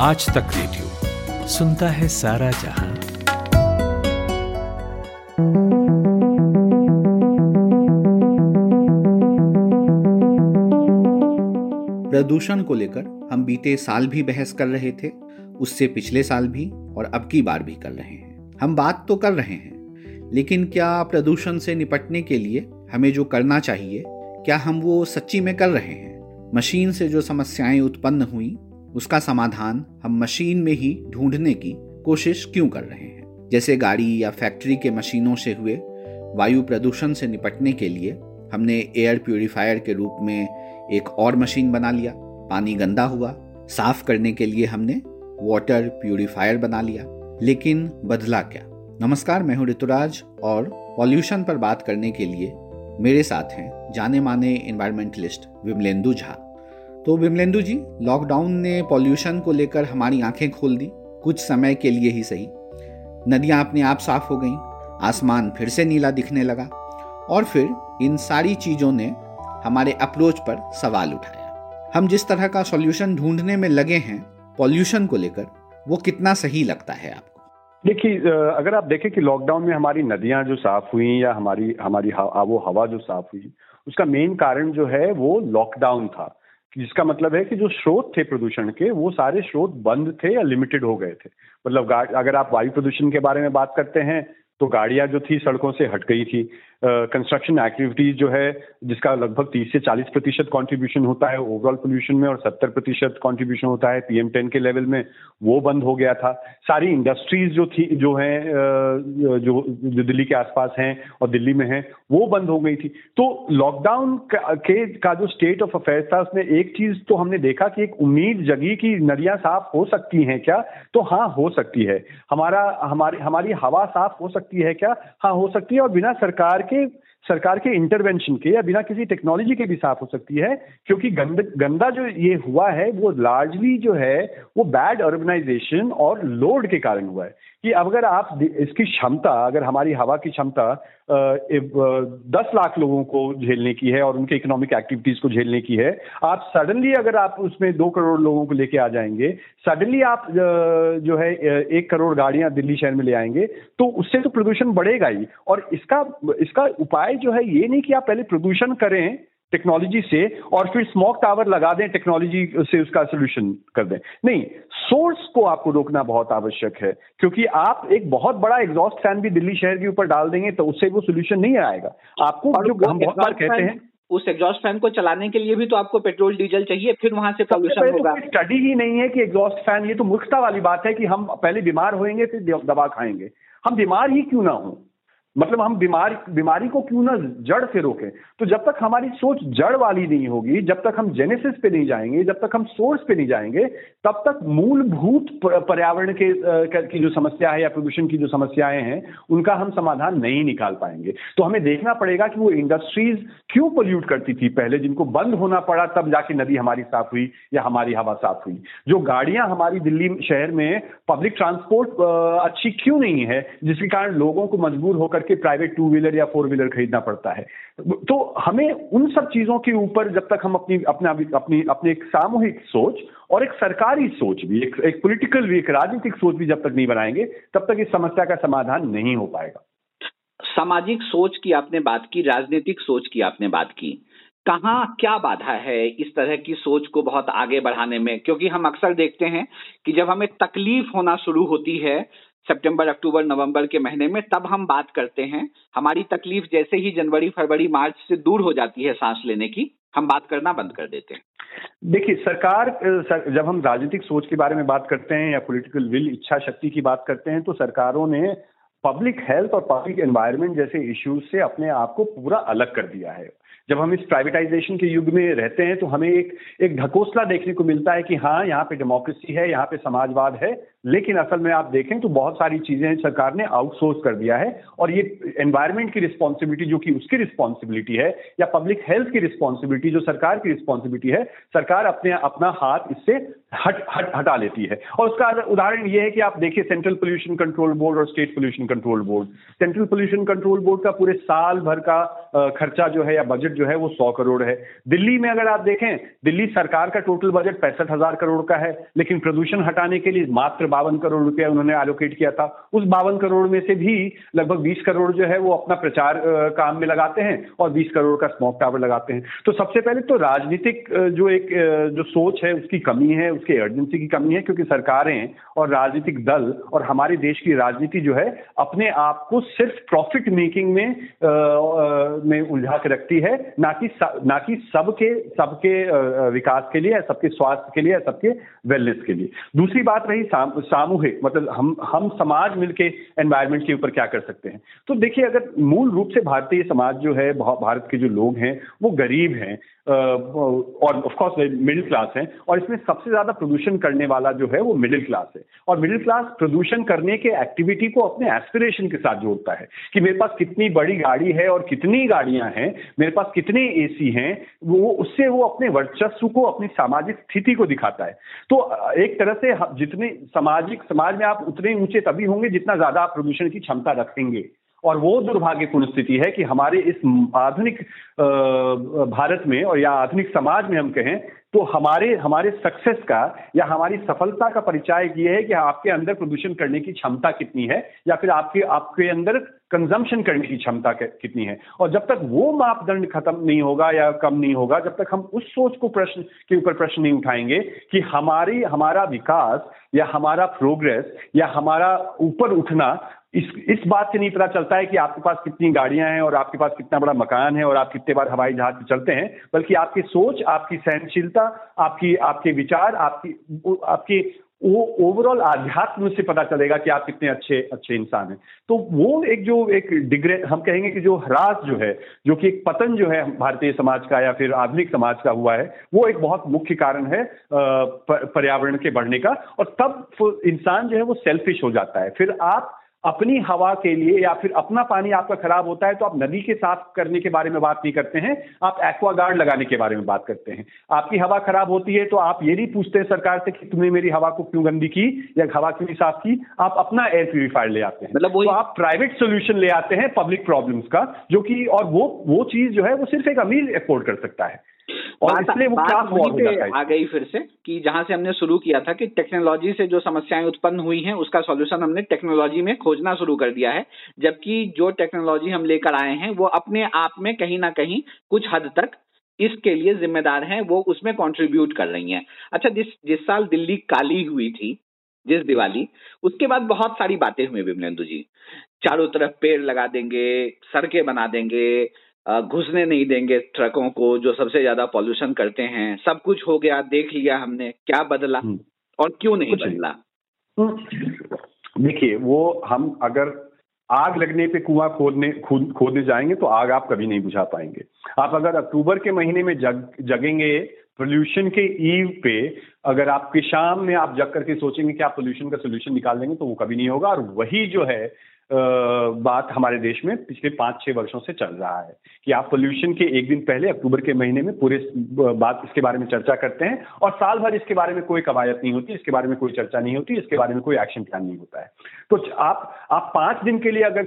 आज तक रेडियो। सुनता है सारा जहाँ। प्रदूषण को लेकर हम बीते साल भी बहस कर रहे थे, उससे पिछले साल भी और अब की बार भी कर रहे हैं। हम बात तो कर रहे हैं, लेकिन क्या प्रदूषण से निपटने के लिए हमें जो करना चाहिए, क्या हम वो सच्ची में कर रहे हैं? मशीन से जो समस्याएँ उत्पन्न हुई उसका समाधान हम मशीन में ही ढूँढने की कोशिश क्यों कर रहे हैं? जैसे गाड़ी या फैक्ट्री के मशीनों से हुए वायु प्रदूषण से निपटने के लिए हमने एयर प्योरीफायर के रूप में एक और मशीन बना लिया। पानी गंदा हुआ। साफ़ करने के लिए हमने वाटर प्यूरिफायर बना लिया। लेकिन बदला क्या? नमस्कार, मैं हूँ ऋतुराज और पॉल्यूशन पर बात करने के लिए मेरे साथ हैं जाने माने इन्वायरमेंटलिस्ट विमलेंदु झा। तो विमलेंदु जी लॉकडाउन ने पॉल्यूशन को लेकर हमारी आँखें खोल दी, कुछ समय के लिए ही सही। नदियाँ अपने आप साफ़ हो गईं, आसमान फिर से नीला दिखने लगा, और फिर इन सारी चीज़ों ने हमारे अप्रोच पर सवाल उठाया। हम जिस तरह का सॉल्यूशन ढूँढने में लगे हैं पॉल्यूशन को लेकर, वो कितना सही लगता है आपको? देखिए अगर आप देखें कि लॉकडाउन में हमारी नदियाँ जो साफ़ हुई या हमारी हमारी वो हवा जो साफ़ हुई, उसका मेन कारण जो है वो लॉकडाउन था। जिसका मतलब है कि जो स्रोत थे प्रदूषण के, वो सारे स्रोत बंद थे या लिमिटेड हो गए थे। मतलब अगर आप वायु प्रदूषण के बारे में बात करते हैं तो गाड़ियाँ जो थी सड़कों से हट गई थी। कंस्ट्रक्शन एक्टिविटीज़ जो है जिसका लगभग 30 से 40 प्रतिशत कॉन्ट्रीब्यूशन होता है ओवरऑल पोल्यूशन में और 70 प्रतिशत कॉन्ट्रीब्यूशन होता है पीएम टेन के लेवल में वो बंद हो गया था। सारी इंडस्ट्रीज़ जो थी जो है जो, जो दिल्ली के आसपास हैं और दिल्ली में हैं वो बंद हो गई थी। तो लॉकडाउन के का जो स्टेट ऑफ़ अफेयर्स था उसमें एक चीज़ तो हमने देखा कि एक उम्मीद जगी कि नदियाँ साफ़ हो सकती हैं क्या? तो हाँ हो सकती है। हमारा हमारी हमारी हवा साफ़ हो सकती है क्या? हाँ हो सकती है और बिना सरकार के सरकार के इंटरवेंशन के या बिना किसी टेक्नोलॉजी के भी साफ़ हो सकती है, क्योंकि गंद, गंदा जो ये हुआ है, वो लार्जली जो है, वो बैड अर्बनाइजेशन और लोड के कारण हुआ है। कि अगर आप इसकी क्षमता, अगर हमारी हवा की क्षमता दस लाख लोगों को झेलने की है और उनके इकोनॉमिक एक्टिविटीज़ को झेलने की है, आप सडनली अगर आप उसमें दो करोड़ लोगों को लेके आ जाएँगे सडनली आप जो है एक करोड़ गाड़ियाँ दिल्ली शहर में ले आएँगे तो उससे तो प्रदूषण बढ़ेगा ही। और इसका इसका उपाय जो है ये नहीं कि आप पहले प्रदूषण करें टेक्नोलॉजी से और फिर स्मोक टावर लगा दें टेक्नोलॉजी से उसका सोल्यूशन कर दें। नहीं सोर्स को आपको रोकना बहुत आवश्यक है क्योंकि आप एक बहुत बड़ा एग्जॉस्ट फ़ैन भी दिल्ली शहर के ऊपर डाल देंगे तो उससे वो सोल्यूशन नहीं आएगा। आपको जो हम बहुत बार कहते हैं उस एग्जॉस्ट फ़ैन को चलाने के लिए भी तो आपको पेट्रोल डीजल चाहिए फिर वहाँ से पॉल्यूशन होगा। तो स्टडी ही नहीं है कि एग्जॉस्ट फ़ैन ये तो मूर्खता वाली बात है कि हम पहले बीमार होएँगे फिर दवा खाएँगे। हम बीमार ही क्यों ना हो? मतलब हम बीमारी बीमारी को क्यों ना जड़ से रोकें? तो जब तक हमारी सोच जड़ वाली नहीं होगी, जब तक हम जेनेसिस पे नहीं जाएँगे, जब तक हम सोर्स पे नहीं जाएँगे, तब तक मूलभूत पर्यावरण के की जो समस्या है या प्रदूषण की जो समस्याएँ हैं, उनका हम समाधान नहीं निकाल पाएँगे। तो हमें देखना पड़ेगा कि वो इंडस्ट्रीज़ क्यों पोल्यूट करती थी पहले, जिनको बंद होना पड़ा, तब जाके नदी हमारी साफ़ हुई या हमारी हवा साफ़ हुई। जो गाड़ियाँ हमारी दिल्ली शहर में पब्लिक ट्रांसपोर्ट अच्छी क्यों नहीं है, जिसके कारण लोगों को मजबूर होकर के प्राइवेट टू व्हीलर या फोर व्हीलर खरीदना पड़ता है। तो हमें उन सब चीज़ों के ऊपर जब तक हम अपनी, अपना, अपनी अपनी एक सामूहिक सोच और एक सरकारी सोच भी, एक एक पॉलिटिकल भी, एक राजनीतिक सोच भी जब तक नहीं बनाएँगे, तब तक इस समस्या का समाधान नहीं हो पाएगा। सामाजिक सोच की आपने बात की, राजनीतिक सोच की आपने बात की। कहाँ क्या बाधा है इस तरह की सोच को बहुत आगे बढ़ाने में? क्योंकि हम अक्सर देखते हैं कि जब हमें तकलीफ़ होना शुरू होती है सितंबर अक्टूबर नवंबर के महीने में तब हम बात करते हैं। हमारी तकलीफ़ जैसे ही जनवरी फरवरी मार्च से दूर हो जाती है सांस लेने की हम बात करना बंद कर देते हैं। देखिए सरकार सर, जब हम राजनीतिक सोच के बारे में बात करते हैं या पॉलिटिकल विल इच्छा शक्ति की बात करते हैं तो सरकारों ने पब्लिक हेल्थ और पब्लिक एनवायरनमेंट जैसे इश्यूज़ से अपने आप को पूरा अलग कर दिया है। जब हम इस प्राइवेटाइजेशन के युग में रहते हैं तो हमें एक एक ढकोसला देखने को मिलता है कि हाँ यहाँ पे डेमोक्रेसी है यहाँ पे समाजवाद है लेकिन असल में आप देखें तो बहुत सारी चीज़ें सरकार ने आउटसोर्स कर दिया है और ये एनवायरमेंट की रिस्पॉन्सिबिलिटी जो कि उसकी रिस्पॉन्सिबिलिटी है या पब्लिक हेल्थ की रिस्पॉन्सिबिलिटी जो सरकार की रिस्पॉन्सिबिलिटी है, सरकार अपने, अपना हाथ इससे हट हट, हटा लेती है। और उसका उदाहरण ये है कि आप देखिए सेंट्रल पोल्यूशन कंट्रोल बोर्ड और state pollution control board central pollution control board का पूरे साल भर का खर्चा जो है या बजट जो है वो सौ करोड़ है। दिल्ली में अगर आप देखें, दिल्ली सरकार का टोटल बजट पैंसठ हज़ार करोड़ का है, लेकिन प्रदूषण हटाने के लिए मात्र बावन करोड़ रुपया उन्होंने एलोकेट किया था। उस बावन करोड़ में से भी लगभग बीस करोड़ जो है वो अपना प्रचार काम में लगाते हैं और बीस करोड़ का स्मोक टावर लगाते हैं। तो सबसे पहले तो राजनीतिक जो एक जो सोच है उसकी कमी है उसके अर्जेंसी की कमी है क्योंकि सरकारें और राजनीतिक दल और हमारे देश की राजनीति जो है अपने आप को सिर्फ़ प्रॉफिट मेकिंग में आ, में उलझा के रखती है। ना कि ना कि सबके सबके विकास के लिए सबके स्वास्थ्य के लिए सबके वेलनेस के लिए। दूसरी बात रही साम, सामूहिक मतलब हम हम समाज मिलके एनवायरमेंट के ऊपर क्या कर सकते हैं? तो देखिए, अगर मूल रूप से भारतीय समाज जो है भारत के जो लोग हैं, वो गरीब हैं और ऑफ़ कोर्स मिडिल क्लास है, और इसमें सबसे ज़्यादा प्रदूषण करने वाला जो है, वो मिडिल क्लास है। और मिडिल क्लास प्रदूषण करने के एक्टिविटी को अपने एस्पिरेशन के साथ जोड़ता है, कि मेरे पास कितनी बड़ी गाड़ी है और कितनी गाड़ियाँ हैं, मेरे पास कितने एसी हैं, वो उससे वो अपने वर्चस्व को, अपनी सामाजिक स्थिति को दिखाता है। तो एक तरह से जितने सामाजिक, समाज में आप उतने ऊँचे तभी होंगे जितना ज़्यादा आप प्रदूषण की क्षमता रखेंगे। और वो दुर्भाग्यपूर्ण स्थिति है कि हमारे इस आधुनिक भारत में और या आधुनिक समाज में हम कहें तो हमारे हमारे सक्सेस का या हमारी सफलता का परिचय ये है कि आपके अंदर प्रदूषण करने की क्षमता कितनी है या फिर आपके आपके अंदर कंजम्पशन करने की क्षमता कितनी है। और जब तक वो मापदंड खत्म नहीं होगा या कम नहीं होगा, जब तक हम उस सोच को प्रश्न, के ऊपर प्रश्न नहीं उठाएँगे कि हमारी, हमारा विकास या हमारा प्रोग्रेस या हमारा ऊपर उठना इस इस बात से नहीं पता चलता है कि आपके पास कितनी गाड़ियाँ हैं और आपके पास कितना बड़ा मकान है और आप कितने बार हवाई जहाज़ पे चलते हैं, बल्कि आपकी सोच, आपकी सहनशीलता, आपकी, आपके विचार, आपकी आपके वो ओवरऑल आध्यात्म से पता चलेगा कि आप कितने अच्छे अच्छे इंसान हैं। तो वो एक जो, एक डिग्रे, हम कहेंगे कि जो ह्रास जो है, जो कि एक पतन जो है भारतीय समाज का या फिर आधुनिक समाज का हुआ है, वो एक बहुत मुख्य कारण है पर्यावरण के बढ़ने का, और तब इंसान जो है वो सेल्फिश हो जाता है। फिर आप अपनी हवा के लिए या फिर अपना पानी आपका खराब होता है तो आप नदी के साफ़ करने के बारे में बात नहीं करते हैं आप एक्वागार्ड लगाने के बारे में बात करते हैं। आपकी हवा खराब होती है तो आप ये नहीं पूछते हैं सरकार से कि तुमने मेरी हवा को क्यों गंदी की या हवा क्यों नहीं साफ़ की आप अपना एयर प्यूरिफायर ले आते हैं। मतलब तो आप प्राइवेट सोल्यूशन ले आते हैं पब्लिक प्रॉब्लम्स का जो कि और वो वो चीज़ जो है वो सिर्फ़ एक अमीर अफोर्ड कर सकता है। और इसलिए वो क्लास वॉर पे आ गई फिर से कि जहाँ से हमने शुरू किया था कि टेक्नोलॉजी से जो समस्याएँ उत्पन्न हुई हैं उसका सॉल्यूशन हमने टेक्नोलॉजी में खोजना शुरू कर दिया है। जबकि जो टेक्नोलॉजी हम लेकर आए हैं वो अपने आप में कहीं ना कहीं कुछ हद तक इसके लिए जिम्मेदार हैं वो उसमें कंट्रीब्यूट कर रही हैं। अच्छा जिस जिस साल दिल्ली काली हुई थी जिस दिवाली उसके बाद बहुत सारी बातें हुई विमलेंदु जी। चारों तरफ़ पेड़ लगा देंगे सड़कें बना देंगे घुसने नहीं देंगे ट्रकों को जो सबसे ज़्यादा पॉल्यूशन करते हैं। सब कुछ हो गया देख लिया हमने क्या बदला हम्म। और क्यों नहीं बदला? हम्म। देखिए वो हम अगर आग लगने पे कुआँ खोदने खोदने जाएँगे तो आग आप कभी नहीं बुझा पाएँगे। आप अगर अक्टूबर के महीने में जग जगेंगे पोल्यूशन के ईव पे अगर आपके शाम में आप जग करके सोचेंगे कि आप पोल्यूशन का सोल्यूशन निकाल देंगे तो वो कभी नहीं होगा। और वही जो है बात हमारे देश में पिछले पाँच, छह वर्षों से चल रहा है कि आप पोल्यूशन के एक दिन पहले, अक्टूबर के महीने में पूरे बात इसके बारे में चर्चा करते हैं और साल भर इसके बारे में कोई कवायद नहीं होती, इसके बारे में कोई चर्चा नहीं होती, इसके बारे में कोई एक्शन प्लान नहीं होता है। तो आप आप पाँच दिन के लिए अगर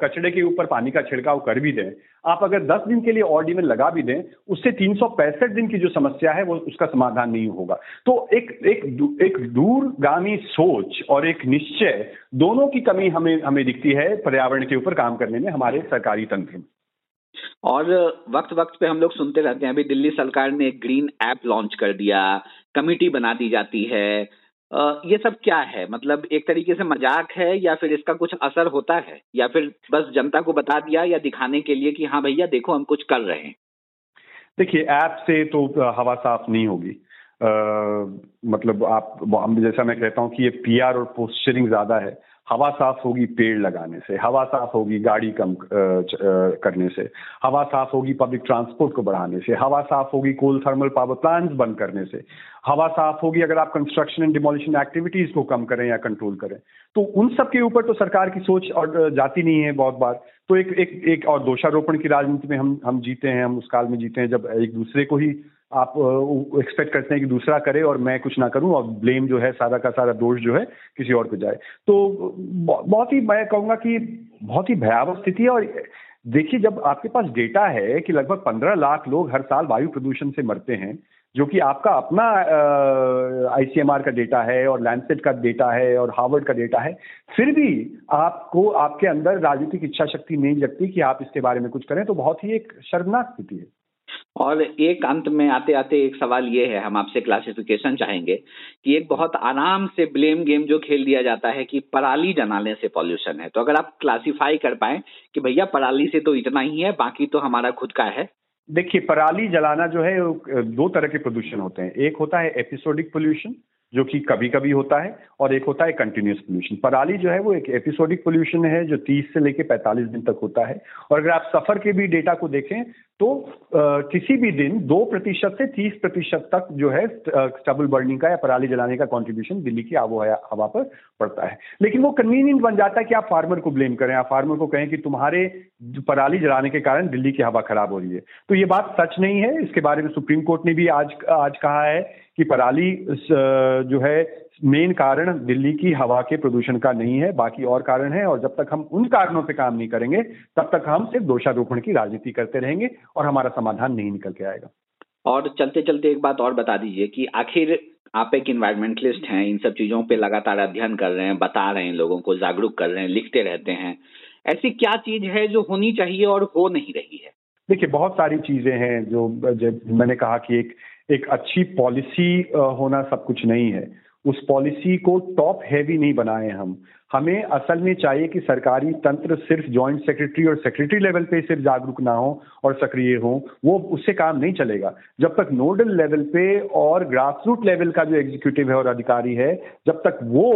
कचड़े के ऊपर पानी का छिड़काव कर भी दें, आप अगर दस दिन के लिए ऑर्डिनल लगा भी दें, उससे तीन सौ पैंसठ दिन की जो समस्या है, वो उसका समाधान नहीं होगा। तो एक एक एक दूरगामी सोच और एक निश्चय, दोनों की कमी हमें हमें दिखती है पर्यावरण के ऊपर काम करने में हमारे सरकारी तंत्र में। और वक्त वक्त पे हम लोग सुनते रहते हैं अभी दिल्ली सरकार ने एक ग्रीन ऐप लॉन्च कर दिया कमिटी बना दी जाती है। ये सब क्या है? मतलब एक तरीके से मज़ाक है या फिर इसका कुछ असर होता है? या फिर बस जनता को बता दिया या दिखाने के लिए कि हाँ भैया देखो हम कुछ कर रहे हैं? देखिए ऐप से तो हवा साफ़ नहीं होगी। आ, मतलब आप जैसा मैं कहता हूँ कि ये पीआर और पोस्चरिंग ज़्यादा है। हवा साफ़ होगी पेड़ लगाने से, हवा साफ़ होगी गाड़ी कम करने से, हवा साफ़ होगी पब्लिक ट्रांसपोर्ट को बढ़ाने से, हवा साफ़ होगी कोल थर्मल पावर प्लांट्स बंद करने से, हवा साफ़ होगी अगर आप कंस्ट्रक्शन एंड डिमोलिशन एक्टिविटीज़ को कम करें या कंट्रोल करें। तो उन सब के ऊपर तो सरकार की सोच और जाती नहीं है बहुत बार। तो एक एक एक और दोषारोपण की राजनीति में हम हम जीते हैं, हम उस काल में जीते हैं जब एक दूसरे को ही आप एक्सपेक्ट करते हैं कि दूसरा करे और मैं कुछ ना करूँ और ब्लेम जो है, सारा का सारा दोष जो है, किसी और पे जाए। तो बहुत ही मैं कहूँगा कि बहुत ही भयावह स्थिति है और देखिए, जब आपके पास डेटा है कि लगभग पंद्रह लाख लोग हर साल वायु प्रदूषण से मरते हैं, जो कि आपका अपना आईसीएमआर का डेटा है और लैंडसेट का डेटा है और हार्वर्ड का डेटा है, फिर भी आपको, आपके अंदर राजनीतिक इच्छा शक्ति नहीं लगती कि आप इसके बारे में कुछ करें तो बहुत ही एक शर्मनाक स्थिति है। और एक अंत में आते आते एक सवाल ये है, हम आपसे क्लासिफिकेशन चाहेंगे कि एक बहुत आराम से ब्लेम गेम जो खेल दिया जाता है कि पराली जलाने से पॉल्यूशन है। तो अगर आप क्लासिफाई कर पाए कि भैया पराली से तो इतना ही है, बाकी तो हमारा खुद का है। देखिए, पराली जलाना जो है दो तरह के प्रदूषण होते हैं। एक होता है एपिसोडिक पोल्यूशन जो कि कभी कभी होता है और एक होता है कंटिन्यूस पोल्यूशन पराली जो है वो एक एपिसोडिक पोल्यूशन है जो 30 से लेके 45 दिन तक होता है। और अगर आप सफ़र के भी डेटा को देखें तो आ, किसी भी दिन दो प्रतिशत से तीस प्रतिशत तक जो है स्टबल बर्निंग का या पराली जलाने का कंट्रीब्यूशन दिल्ली की आबो हवा पर पड़ता है। लेकिन वो कन्वीनियंट बन जाता है कि आप फार्मर को ब्लेम करें। आप फार्मर को कहें कि तुम्हारे पराली जलाने के कारण दिल्ली की हवा खराब हो रही है। तो ये बात सच नहीं है। इसके बारे में सुप्रीम कोर्ट ने भी आज आज कहा है कि पराली जो है मेन कारण दिल्ली की हवा के प्रदूषण का नहीं है बाकी और कारण है और जब तक हम उन कारणों पे काम नहीं करेंगे तब तक हम सिर्फ़ दोषारोपण की राजनीति करते रहेंगे और हमारा समाधान नहीं निकल के आएगा। और चलते चलते एक बात और बता दीजिए कि आखिर आप एक इन्वायरमेंटलिस्ट हैं इन सब चीज़ों पे लगातार अध्ययन कर रहे हैं बता रहे हैं लोगों को जागरूक कर रहे हैं लिखते रहते हैं। ऐसी क्या चीज़ है जो होनी चाहिए और हो नहीं रही है? देखिए बहुत सारी चीज़ें हैं जो मैंने कहा कि एक एक अच्छी पॉलिसी होना सब कुछ नहीं है। उस पॉलिसी को टॉप हैवी नहीं बनाए हम। हमें असल में चाहिए कि सरकारी तंत्र सिर्फ़ जॉइंट सेक्रेटरी और सेक्रेटरी लेवल पे सिर्फ़ जागरूक ना हो और सक्रिय हो वो उससे काम नहीं चलेगा। जब तक नोडल लेवल पे और ग्रास रूट लेवल का जो एग्जीक्यूटिव है और अधिकारी है जब तक वो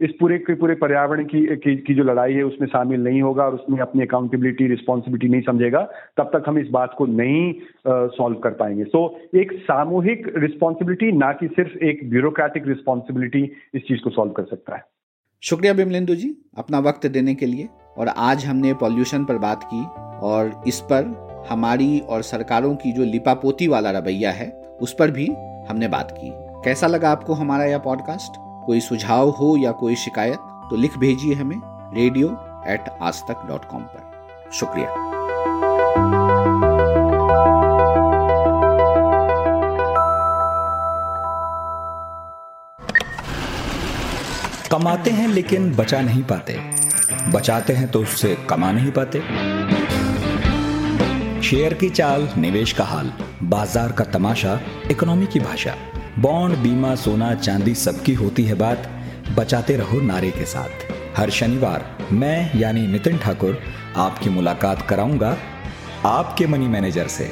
इस पूरे के पूरे पर्यावरण की, की की जो लड़ाई है उसमें शामिल नहीं होगा और उसमें अपनी अकाउंटेबिलिटी रिस्पॉन्सिबिलिटी नहीं समझेगा तब तक हम इस बात को नहीं सॉल्व कर पाएँगे। सो so, एक सामूहिक रिस्पॉन्सिबिलिटी ना कि सिर्फ़ एक ब्यूरोक्रेटिक रिस्पॉन्सिबिलिटी इस चीज़ को सॉल्व कर सकता है। शुक्रिया बिमलेंदु जी अपना वक्त देने के लिए। और आज हमने पॉल्यूशन पर बात की और इस पर हमारी और सरकारों की जो लिपापोती वाला रवैया है, उस पर भी हमने बात की। कैसा लगा आपको हमारा यह पॉडकास्ट कोई सुझाव हो या कोई शिकायत तो लिख भेजिए हमें रेडियो एट आज तक डॉट कॉम पर। शुक्रिया। कमाते हैं लेकिन बचा नहीं पाते। बचाते हैं तो उससे कमा नहीं पाते। शेयर की चाल, निवेश का हाल, बाज़ार का तमाशा, इकोनॉमी की भाषा, बॉन्ड, बीमा, सोना, चांदी सबकी होती है बात। बचाते रहो नारे के साथ। हर शनिवार मैं, यानी नितिन ठाकुर, आपकी मुलाकात कराऊँगा आपके मनी मैनेजर से।